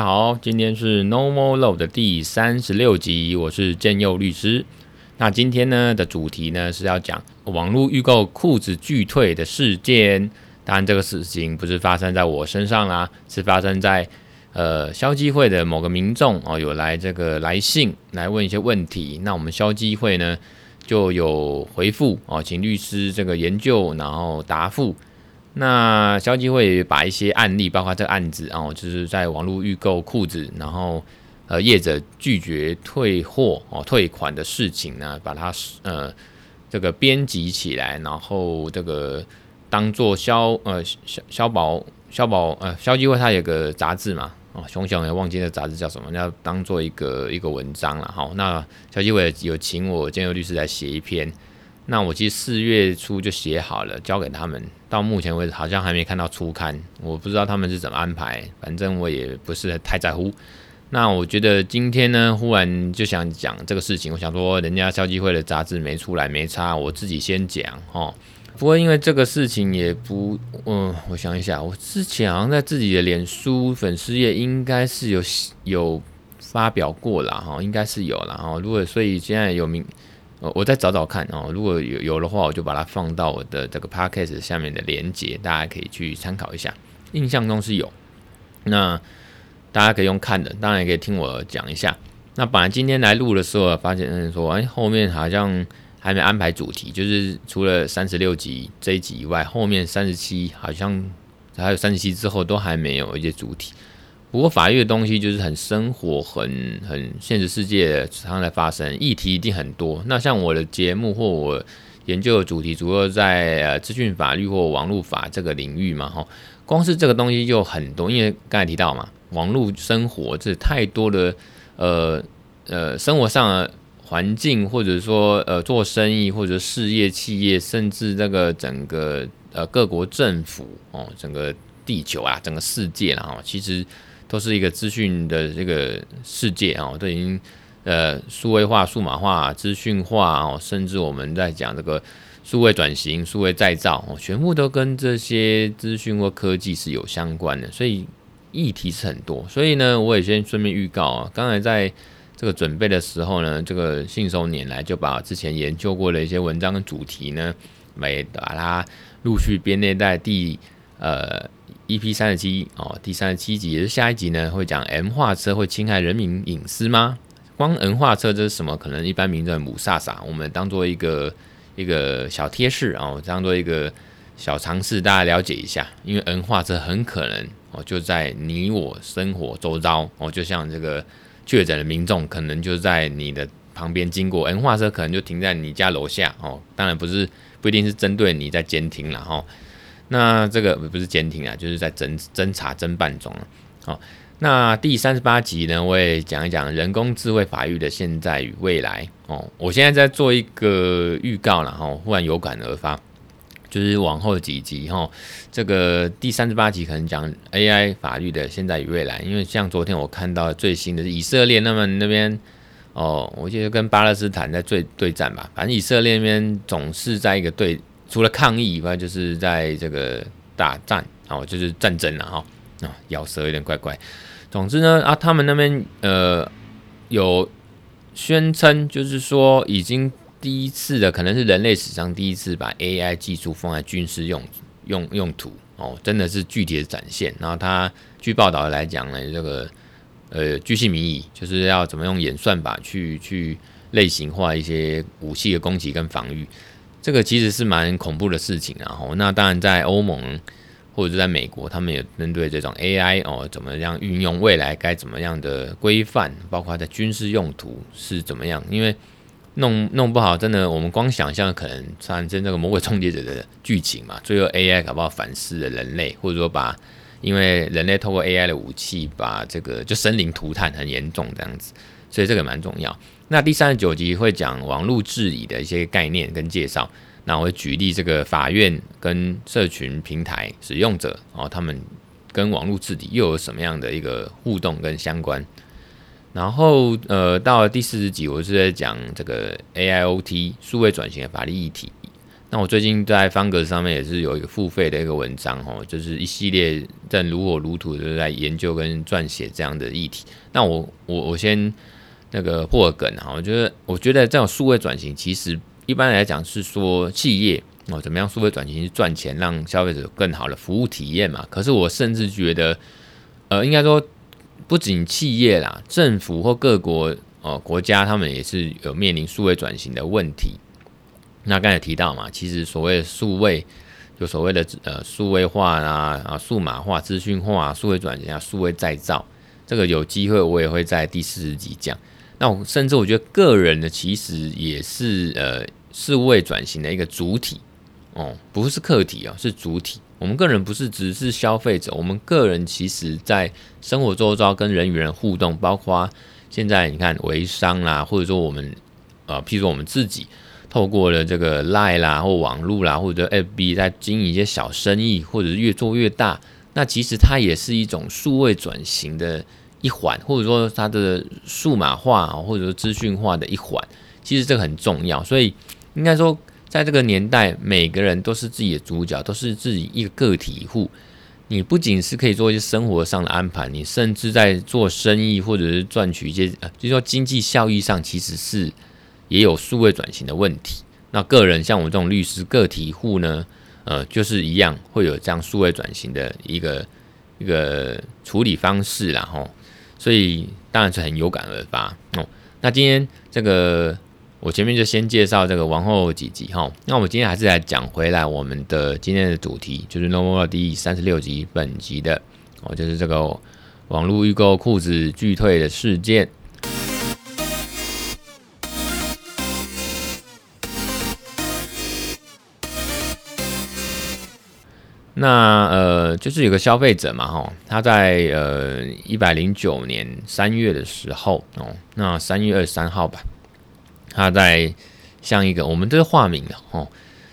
大家好，今天是 No More Law 的第三十六集，我是建佑律师。那今天呢的主题呢是要讲网络预购裤子拒退的事件。当然，这个事情不是发生在我身上啦，是发生在呃消基会的某个民众哦，有来这个来信来问一些问题。那我们消基会呢就有回复哦，请律师这个研究，然后答复。那消基会把一些案例，包括这个案子哦，就是在网络预购裤子，然后呃业者拒绝退货哦退款的事情呢，把它呃这个编辑起来，然后这个。当做消呃消消保消保呃消基会它有个杂志嘛哦，熊熊也忘记那杂志叫什么，要当做一个一个文章了好。那消基会有请我建佑律师来写一篇，那我其实四月初就写好了，交给他们，到目前为止好像还没看到初刊，我不知道他们是怎么安排，反正我也不是太在乎。那我觉得今天呢，忽然就想讲这个事情，我想说人家消基会的杂志没出来没差，我自己先讲哦。不过，因为这个事情也不，嗯，我想一下，我之前好像在自己的脸书粉丝页应该是有有发表过了哈，应该是有了哈。如果所以现在有名，我再找找看哦。如果有有的话，我就把它放到我的这个 podcast 下面的连接，大家可以去参考一下。印象中是有，那大家可以用看的，当然也可以听我讲一下。那本来今天来录的时候，发现说，哎，后面好像。还没安排主题，就是除了三十六集这一集以外，后面三十七好像还有三十七之后都还没有一些主题。不过法律的东西就是很生活、很很现实世界常常在发生，议题一定很多。那像我的节目或我研究的主题，主要在呃资讯法律或网络法这个领域嘛，哈，光是这个东西就很多。因为刚才提到嘛，网络生活这太多的呃呃生活上的。环境，或者说呃做生意或者事业企业，甚至这个整个呃各国政府哦，整个地球啊，整个世界啊，其实都是一个资讯的这个世界啊，都已经呃数位化、数码化、资讯化哦，甚至我们在讲这个数位转型、数位再造哦，全部都跟这些资讯或科技是有相关的，所以议题是很多。所以呢，我也先顺便预告啊，刚才在。这个准备的时候呢，这个信手拈来就把之前研究过的一些文章跟主题呢，没把它陆续编列在第呃 EP 三十七哦，第三十七集也是下一集呢，会讲 M 化车会侵害人民隐私吗？光 N 化车这是什么？可能一般民众母萨萨，我们当做一个一个小贴士，哦，当做一个小常识，大家了解一下，因为 N 化车很可能哦就在你我生活周遭哦，就像这个。确诊的民众可能就在你的旁边经过，N 化车可能就停在你家楼下哦。当然不是，不一定是针对你在监听了哈。那这个不是监听啊，就是在侦侦查侦办中了。好，那第三十八集呢，我也讲一讲人工智慧法律的现在与未来哦。我现在在做一个预告了哈，忽然有感而发。就是往后几集哈，这个第三十八集可能讲 AI 法律的现在与未来，因为像昨天我看到最新的是以色列，那么那边哦，我记得跟巴勒斯坦在对对战吧，反正以色列那边总是在一个对，除了抗议以外，就是在这个打战哦，就是战争了哈啊，咬舌有点怪怪。总之呢啊，他们那边呃有宣称，就是说已经。第一次的可能是人类史上第一次把 AI 技术放在军事用用用途哦，真的是具体的展现。然后他据报道来讲呢，这个呃，巨细靡遗，就是要怎么用演算法去去类型化一些武器的攻击跟防御。这个其实是蛮恐怖的事情。然后那当然在欧盟或者是在美国，他们也针对这种 AI 哦，怎么样运用，未来该怎么样的规范，包括在军事用途是怎么样，因为。弄弄不好，真的，我们光想象可能产生这个魔鬼终结者的剧情嘛？最后 AI 搞不好反噬了人类，或者说把因为人类透过 AI 的武器把这个就生灵涂炭很严重这样子，所以这个蛮重要。那第三十九集会讲网络治理的一些概念跟介绍，那我会举例这个法院跟社群平台使用者哦，他们跟网络治理又有什么样的一个互动跟相关。然后，呃，到了第四十集，我是在讲这个 AIoT 数位转型的法律议题。那我最近在方格上面也是有一个付费的一个文章哦，就是一系列在如火如荼的在研究跟撰写这样的议题。那我我我先那个破梗哈，我觉得我觉得这种数位转型其实一般来讲是说企业哦怎么样数位转型去赚钱，让消费者更好的服务体验嘛。可是我甚至觉得，呃，应该说不仅企业啦，政府或各国哦国家他们也是有面临数位转型的问题。那刚才提到嘛，其实所谓数位，就所谓的呃数位化啊啊数码化、资讯化、数位转型啊、数位再造，这个有机会我也会在第四十集讲。那我甚至我觉得个人呢，其实也是呃数位转型的一个主体哦，不是客体哦，是主体。我们个人不是只是消费者，我们个人其实在生活周遭跟人与人互动，包括现在你看微商啦，或者说我们呃，譬如说我们自己。透过了这个 Line 啦，或网络啦，或者 FB 在经营一些小生意，或者是越做越大，那其实它也是一种数位转型的一环，或者说它的数码化，或者说资讯化的一环。其实这个很重要，所以应该说，在这个年代，每个人都是自己的主角，都是自己一个个体户。你不仅是可以做一些生活上的安排，你甚至在做生意或者是赚取一些，就是说经济效益上，其实是。也有数位转型的问题。那个人像我这种律师个体户呢，呃，就是一样会有这样数位转型的一个一个处理方式啦吼。所以当然是很有感而发哦。那今天这个我前面就先介绍这个往后几集哈。那我们今天还是来讲回来我们的今天的主题，就是 NoMo 第三十六集本集的哦，就是这个网络预购裤子拒退的事件。那呃，就是有个消费者嘛，哈，他在呃一百零九年三月的时候哦，那三月二十三号吧，他在像一个我们这是化名的哦，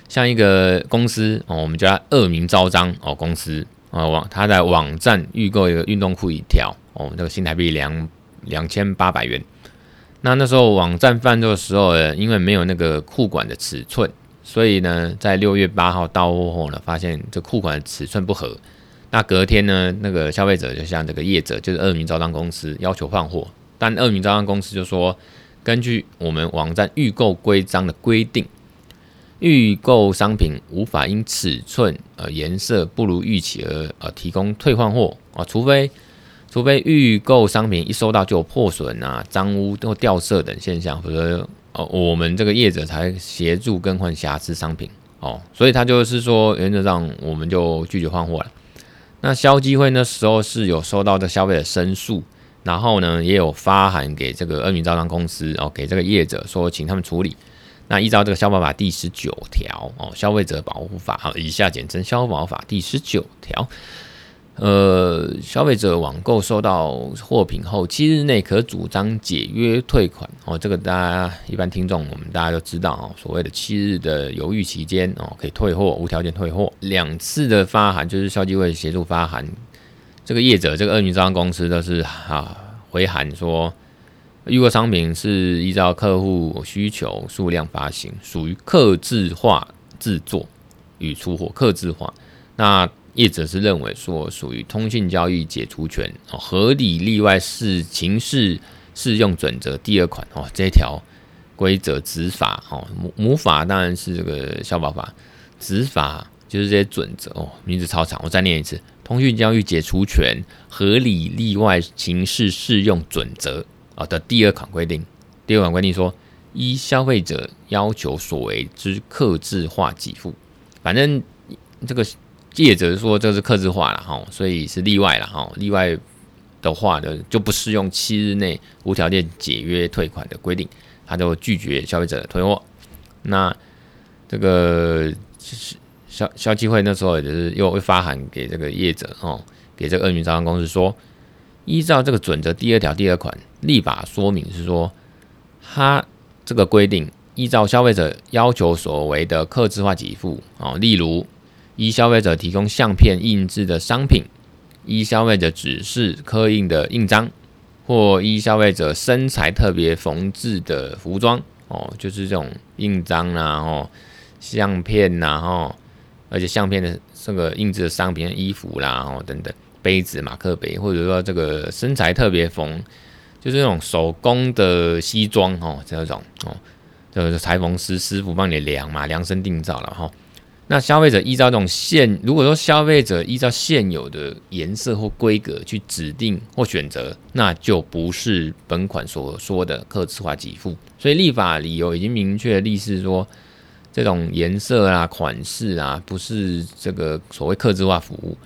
像一个公司哦，我们叫他恶名昭彰哦公司啊网他在网站预购一个运动裤一条哦，那个新台币两两千八百元。那那时候网站贩售的时候，因为没有那个裤管的尺寸。所以呢，在六月八号到货后呢，发现这裤管尺寸不合。那隔天呢，那个消费者就向这个业者，就是恶名昭彰公司要求换货。但恶名昭彰公司就说，根据我们网站预购规章的规定，预购商品无法因尺寸呃颜色不如预期而呃提供退换货啊，除非除非预购商品一收到就有破损啊、脏污或掉色等现象，否则。哦，我们这个业者才协助更换瑕疵商品哦，所以他就是说，原则上我们就拒绝换货了。那消基会那时候是有收到这消费者申诉，然后呢也有发函给这个恶名招商公司哦，给这个业者说，请他们处理。那依照这个消保法第十九条哦，消费者保护法，好，以下简称消保法第十九条。呃，消费者网购收到货品后七日内可主张解约退款哦，这个大家一般听众我们大家都知道哦，所谓的七日的犹豫期间哦，可以退货，无条件退货。两次的发函就是消基会协助发函，这个业者这个恶名昭彰公司都是啊回函说，预购商品是依照客户需求数量发行，属于客制化制作与出货，客制化那。业者是认为说属于通信交易解除权哦，合理例外是情事适用准则第二款哦，这条规则执法哦，母母法当然是这个消保法，执法就是这些准则哦，名字超长，我再念一次：通讯交易解除权合理例外情事适用准则啊的第二款规定。第二款规定说，依消费者要求所为之客制化给付，反正这个。业者说这是客制化了哈，所以是例外了哈。例外的话呢，就不适用七日内无条件解约退款的规定，他就拒绝消费者退货。那这个消消基会那时候也是又会发函给这个业者哦，给这个恶名招商公司说，依照这个准则第二条第二款立法说明是说，他这个规定依照消费者要求所为的客制化给付哦，例如。依消费者提供相片印制的商品，依消费者指示刻印的印章，或依消费者身材特别缝制的服装，哦，就是这种印章啊，哦，相片呐，哦，而且相片的这个印制的商品、衣服啦，哦等等，杯子、马克杯，或者说这个身材特别缝，就是那种手工的西装哦，这种哦，就是裁缝师师傅帮你量嘛，量身定造了哈。那消费者依照这种现，如果说消费者依照现有的颜色或规格去指定或选择，那就不是本款所说的客制化给付。所以立法理由已经明确立示说，这种颜色啊、款式啊，不是这个所谓客制化服务。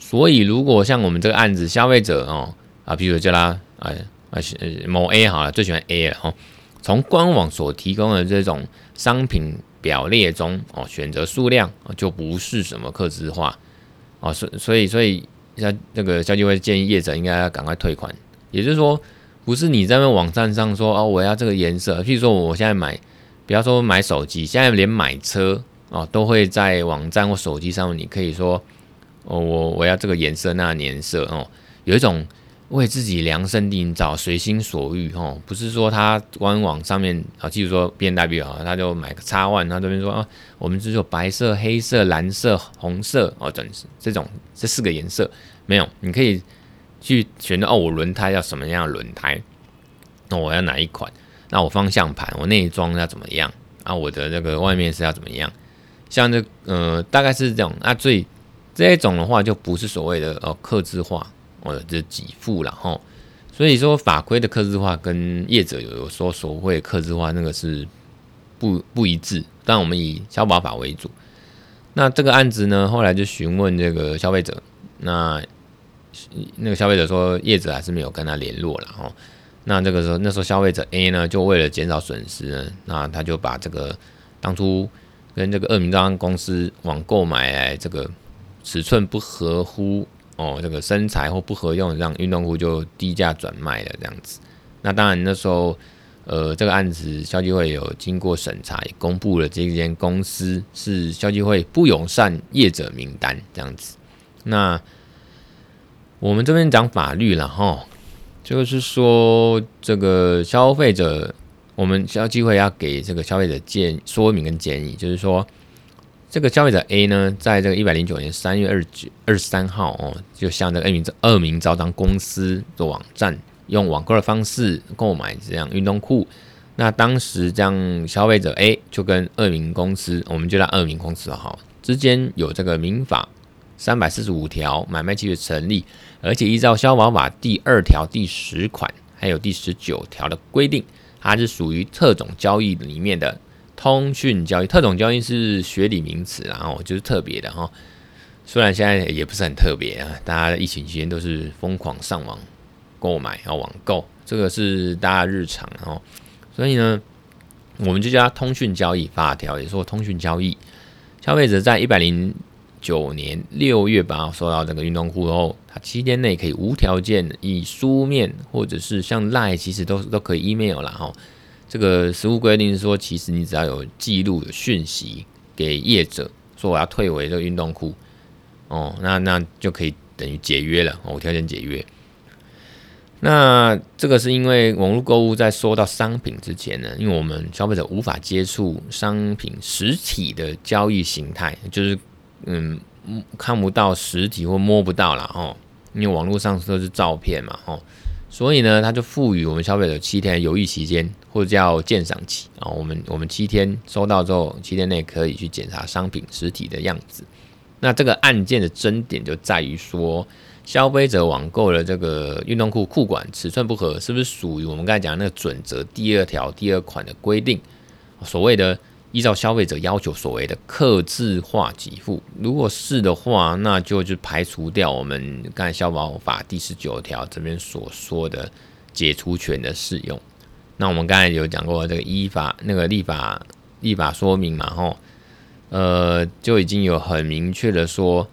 所以如果像我们这个案子，消费者哦啊，比如叫他哎啊某 A 好了，最喜欢 A 了哈，从官网所提供的这种商品。表列中哦，选择数量就不是什么客制化。哦，所所以所以像那个消基会建议业者应该要赶快退款，也就是说，不是你在那网站上说哦，我要这个颜色，譬如说我现在买，比方说买手机，现在连买车哦都会在网站或手机上面，你可以说哦，我我要这个颜色那颜色哦，有一种。为自己量身定造，随心所欲哦，不是说他官网上面啊，譬如说 BMW 啊，他就买个 X1，他这边说啊，我们只有白色、黑色、蓝色、红色哦，等这种这四个颜色没有，你可以去选择哦，我轮胎要什么样的轮胎，那我要哪一款？那我方向盘，我内装要怎么样？啊，我的那个外面是要怎么样？像这呃，大概是这种啊，最这种的话就不是所谓的哦，客制化。哦，这几副了哈，所以说法规的客制化跟业者有说所谓的客制化那个是不不一致，但我们以消保法为主。那这个案子呢，后来就询问这个消费者，那那个消费者说业者还是没有跟他联络了哈。那这个时候那时候消费者 A 呢，就为了减少损失，那他就把这个当初跟这个恶名昭彰公司网购买来这个尺寸不合乎。哦，这个身材或不合用，让运动裤就低价转卖了这样子。那当然那时候，呃，这个案子消基会有经过审查，也公布了这间公司是消基会不友善业者名单这样子。那我们这边讲法律了哈，就是说这个消费者，我们消基会要给这个消费者建说明跟建议，就是说。这个消费者 A 呢，在这个一百零九年三月二十九二十三号哦，就向这个恶名恶名昭彰公司的网站用网购的方式购买这样运动裤。那当时这样消费者 A 就跟恶名公司，我们就叫恶名公司哈，之间有这个民法三百四十五条买卖契约成立，而且依照消保法第二条第十款还有第十九条的规定，它是属于特种交易里面的。通讯交易，特种交易是学理名词，然后就是特别的哈。虽然现在也不是很特别啊，大家疫情期间都是疯狂上网购买，然后网购，这个是大家日常哦。所以呢，我们就叫它通讯交易法条，也说通讯交易。消费者在一百零九年六月八号收到这个运动裤后，他七天内可以无条件以书面或者是像 LINE，其实都都可以 email 了哈。这个实务规定是说，其实你只要有记录、有讯息给业者说我要退回这个运动裤，哦，那那就可以等于解约了，无条件解约。那这个是因为网络购物在收到商品之前呢，因为我们消费者无法接触商品实体的交易形态，就是嗯看不到实体或摸不到了哦，因为网络上都是照片嘛，哦。所以呢，他就赋予我们消费者七天犹豫期间，或者叫鉴赏期啊。我们我们七天收到之后，七天内可以去检查商品实体的样子。那这个案件的争点就在于说，消费者网购的这个运动裤裤管尺寸不合，是不是属于我们刚才讲的那个准则第二条第二款的规定？所谓的。依照消费者要求所谓的客制化给付，如果是的话，那就就排除掉我们刚才消保法第十九条这边所说的解除权的适用。那我们刚才有讲过这个依法那个立法立法说明嘛，吼，呃，就已经有很明确的说，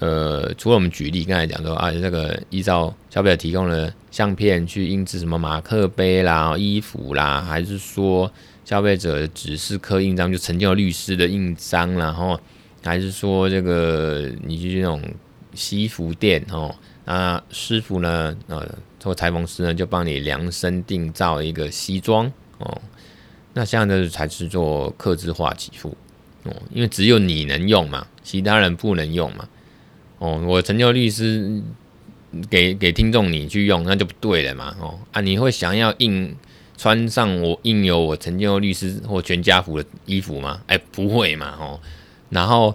呃，除了我们举例刚才讲说啊，这个依照消费者提供的相片去印制什么马克杯啦、衣服啦，还是说。消费者只是刻印章，就成就律师的印章，然后还是说这个你去那种西服店哦，那师傅呢，呃，做裁缝师呢就帮你量身定造一个西装哦，那这样的才是做刻字化给付哦，因为只有你能用嘛，其他人不能用嘛。哦，我成就律师给给听众你去用，那就不对了嘛。哦啊，你会想要印穿上我印有我成就律师或全家福的衣服吗？哎，不会嘛。哦，然后。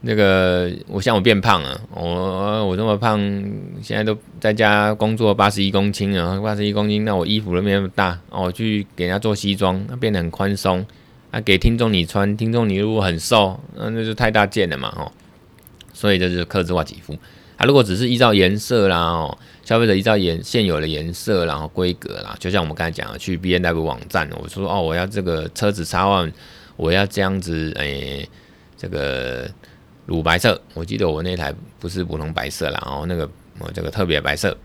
那个，我像我变胖了，我我这么胖，现在都在家工作八十一公斤啊，八十一公斤，那我衣服都没那么大，哦，我去给人家做西装，那变得很宽松，啊，给听众你穿，听众你如果很瘦，那那就太大件了嘛，哦，所以这是克制化肌肤，啊，如果只是依照颜色啦，哦，消费者依照颜现有的颜色，然后规格啦，就像我们刚才讲的，去 B N W 网站，我说哦，我要这个车子 X1，我要这样子，诶、这个。乳白色，我记得我那台不是普通白色啦，哦，那个我这个特别白色，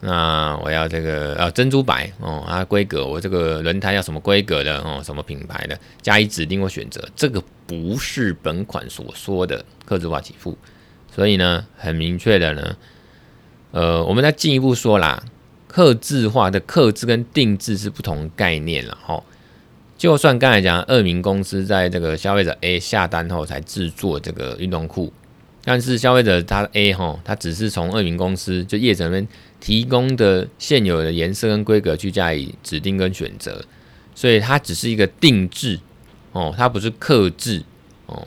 那我要这个呃、啊、珍珠白哦，啊规格我这个轮胎要什么规格的哦，什么品牌的，加以指定或选择，这个不是本款所说的客制化给付，所以呢，很明确的呢，呃，我们再进一步说啦，刻制化的刻制跟定制是不同概念了，吼。就算刚才讲二名公司在这个消费者 A 下单后才制作这个运动裤，但是消费者他 A 哈，他只是从二名公司就业者们提供的现有的颜色跟规格去加以指定跟选择，所以它只是一个定制哦，它不是刻制哦，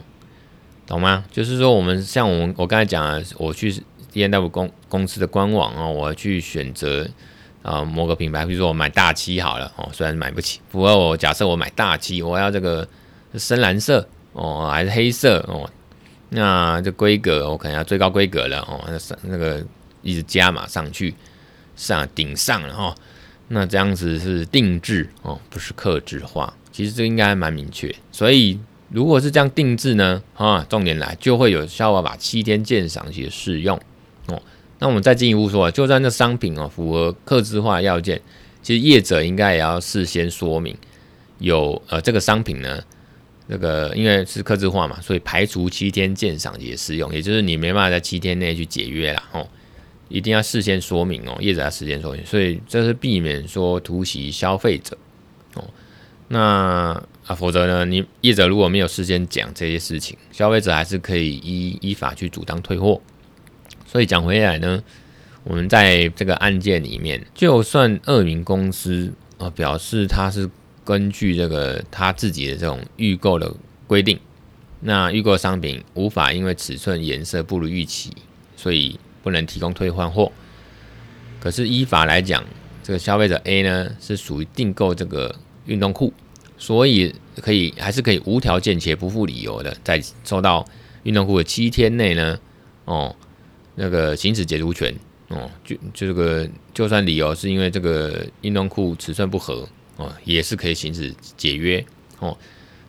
懂吗？就是说我们像我们我刚才讲了，我去 bnw 公公司的官网哦，我去选择。啊，某个品牌，比如说我买大漆好了哦，虽然买不起，不过我假设我买大漆，我要这个深蓝色哦，还是黑色哦，那这规格我可能要最高规格了哦，那上那个一直加码上去上顶上了哈，那这样子是定制哦，不是客制化，其实这应该蛮明确，所以如果是这样定制呢，啊，重点来就会有消保法七天鉴赏期的试用哦。那我们再进一步说啊，就算这商品哦符合客制化要件，其实业者应该也要事先说明有呃这个商品呢，那个因为是客制化嘛，所以排除七天鉴赏期适用，也就是你没办法在七天内去解约啦哦，一定要事先说明哦，业者要事先说明，所以这是避免说突袭消费者哦。那啊，否则呢，你业者如果没有事先讲这些事情，消费者还是可以依依法去主张退货。所以讲回来呢，我们在这个案件里面，就算二名公司啊表示他是根据这个他自己的这种预购的规定，那预购商品无法因为尺寸颜色不如预期，所以不能提供退换货。可是依法来讲，这个消费者 A 呢是属于订购这个运动裤，所以可以还是可以无条件且不负理由的，在收到运动裤的七天内呢，哦。那个行使解除权哦，就就这个，就算理由是因为这个运动裤尺寸不合哦，也是可以行使解约哦。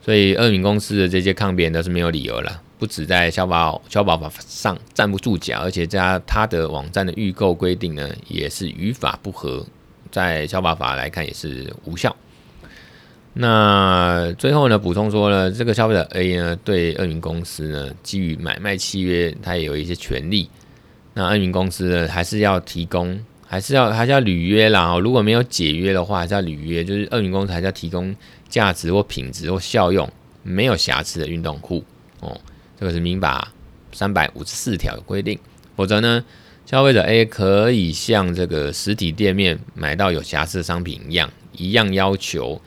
所以二名公司的这些抗辩都是没有理由了，不止在消保消保法上站不住脚，而且在他的网站的预购规定呢，也是与法不合，在消保法来看也是无效。那最后呢，补充说呢，这个消费者 A 呢，对二名公司呢，基于买卖契约，他也有一些权利。那二云公司呢，还是要提供，还是要还是要履约啦。哦，如果没有解约的话，还是要履约。就是二云公司还是要提供价值或品质或效用没有瑕疵的运动裤哦。这个是民法三百五十四条的规定。否则呢，消费者 A 可以像这个实体店面买到有瑕疵的商品一样，一样要求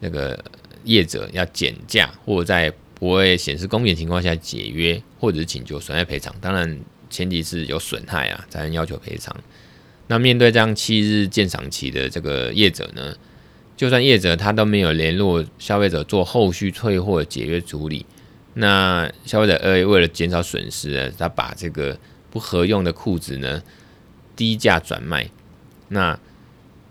那个业者要减价，或者在不会显示公平情况下解约，或者是请求损害赔偿。当然。前提是有损害啊，才能要求赔偿。那面对这样七日鉴赏期的这个业者呢，就算业者他都没有联络消费者做后续退货解约处理，那消费者 A 为了减少损失呢，他把这个不合用的裤子呢低价转卖，那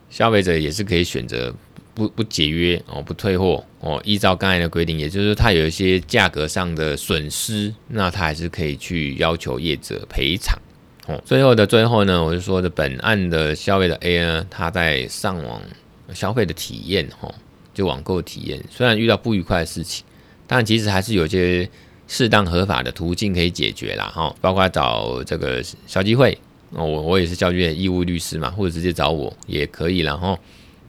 消费者也是可以选择。不不解约哦，不退货哦，依照刚才的规定，也就是说他有一些价格上的损失，那他还是可以去要求业者赔偿哦。最后的最后呢，我就说的本案的消费者 A 呢，他在上网消费的体验哦，就网购体验，虽然遇到不愉快的事情，但其实还是有些适当合法的途径可以解决啦哈，包括找这个消基会哦，我我也是消基会义务律师嘛，或者直接找我也可以啦哈。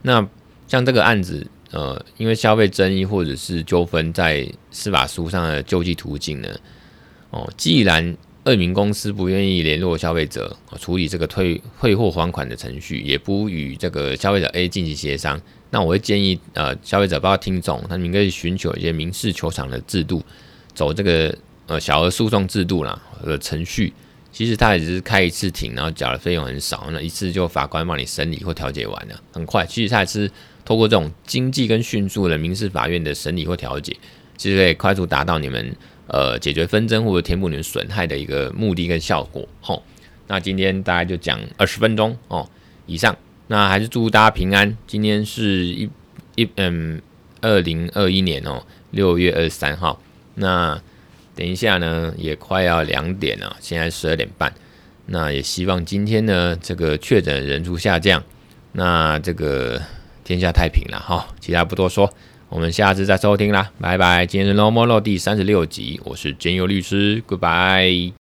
那像这个案子，呃，因为消费争议或者是纠纷在司法书上的救济途径呢，哦，既然二名公司不愿意联络消费者处理这个退退货还款的程序，也不与这个消费者 A 进行协商，那我会建议呃消费者包括听众，他们可以寻求一些民事求偿的制度，走这个呃小额诉讼制度啦的程序。其实他也只是开一次庭，然后缴的费用很少，那一次就法官帮你审理或调解完了，很快。其实他也是透过这种经济跟迅速的民事法院的审理或调解，其实可以快速达到你们。呃，解决纷争或者填补你们损害的一个目的跟效果，吼。那今天大概就讲二十分钟哦以上。那还是祝大家平安。今天是一一嗯二零二一年哦六月二十三号。那等一下呢也快要两点了，现在十二点半。那也希望今天呢这个确诊人数下降，那这个天下太平了哈。其他不多说。我们下次再收听啦，拜拜！今天是 No More Law 第三十六集，我是真佑律师，Goodbye。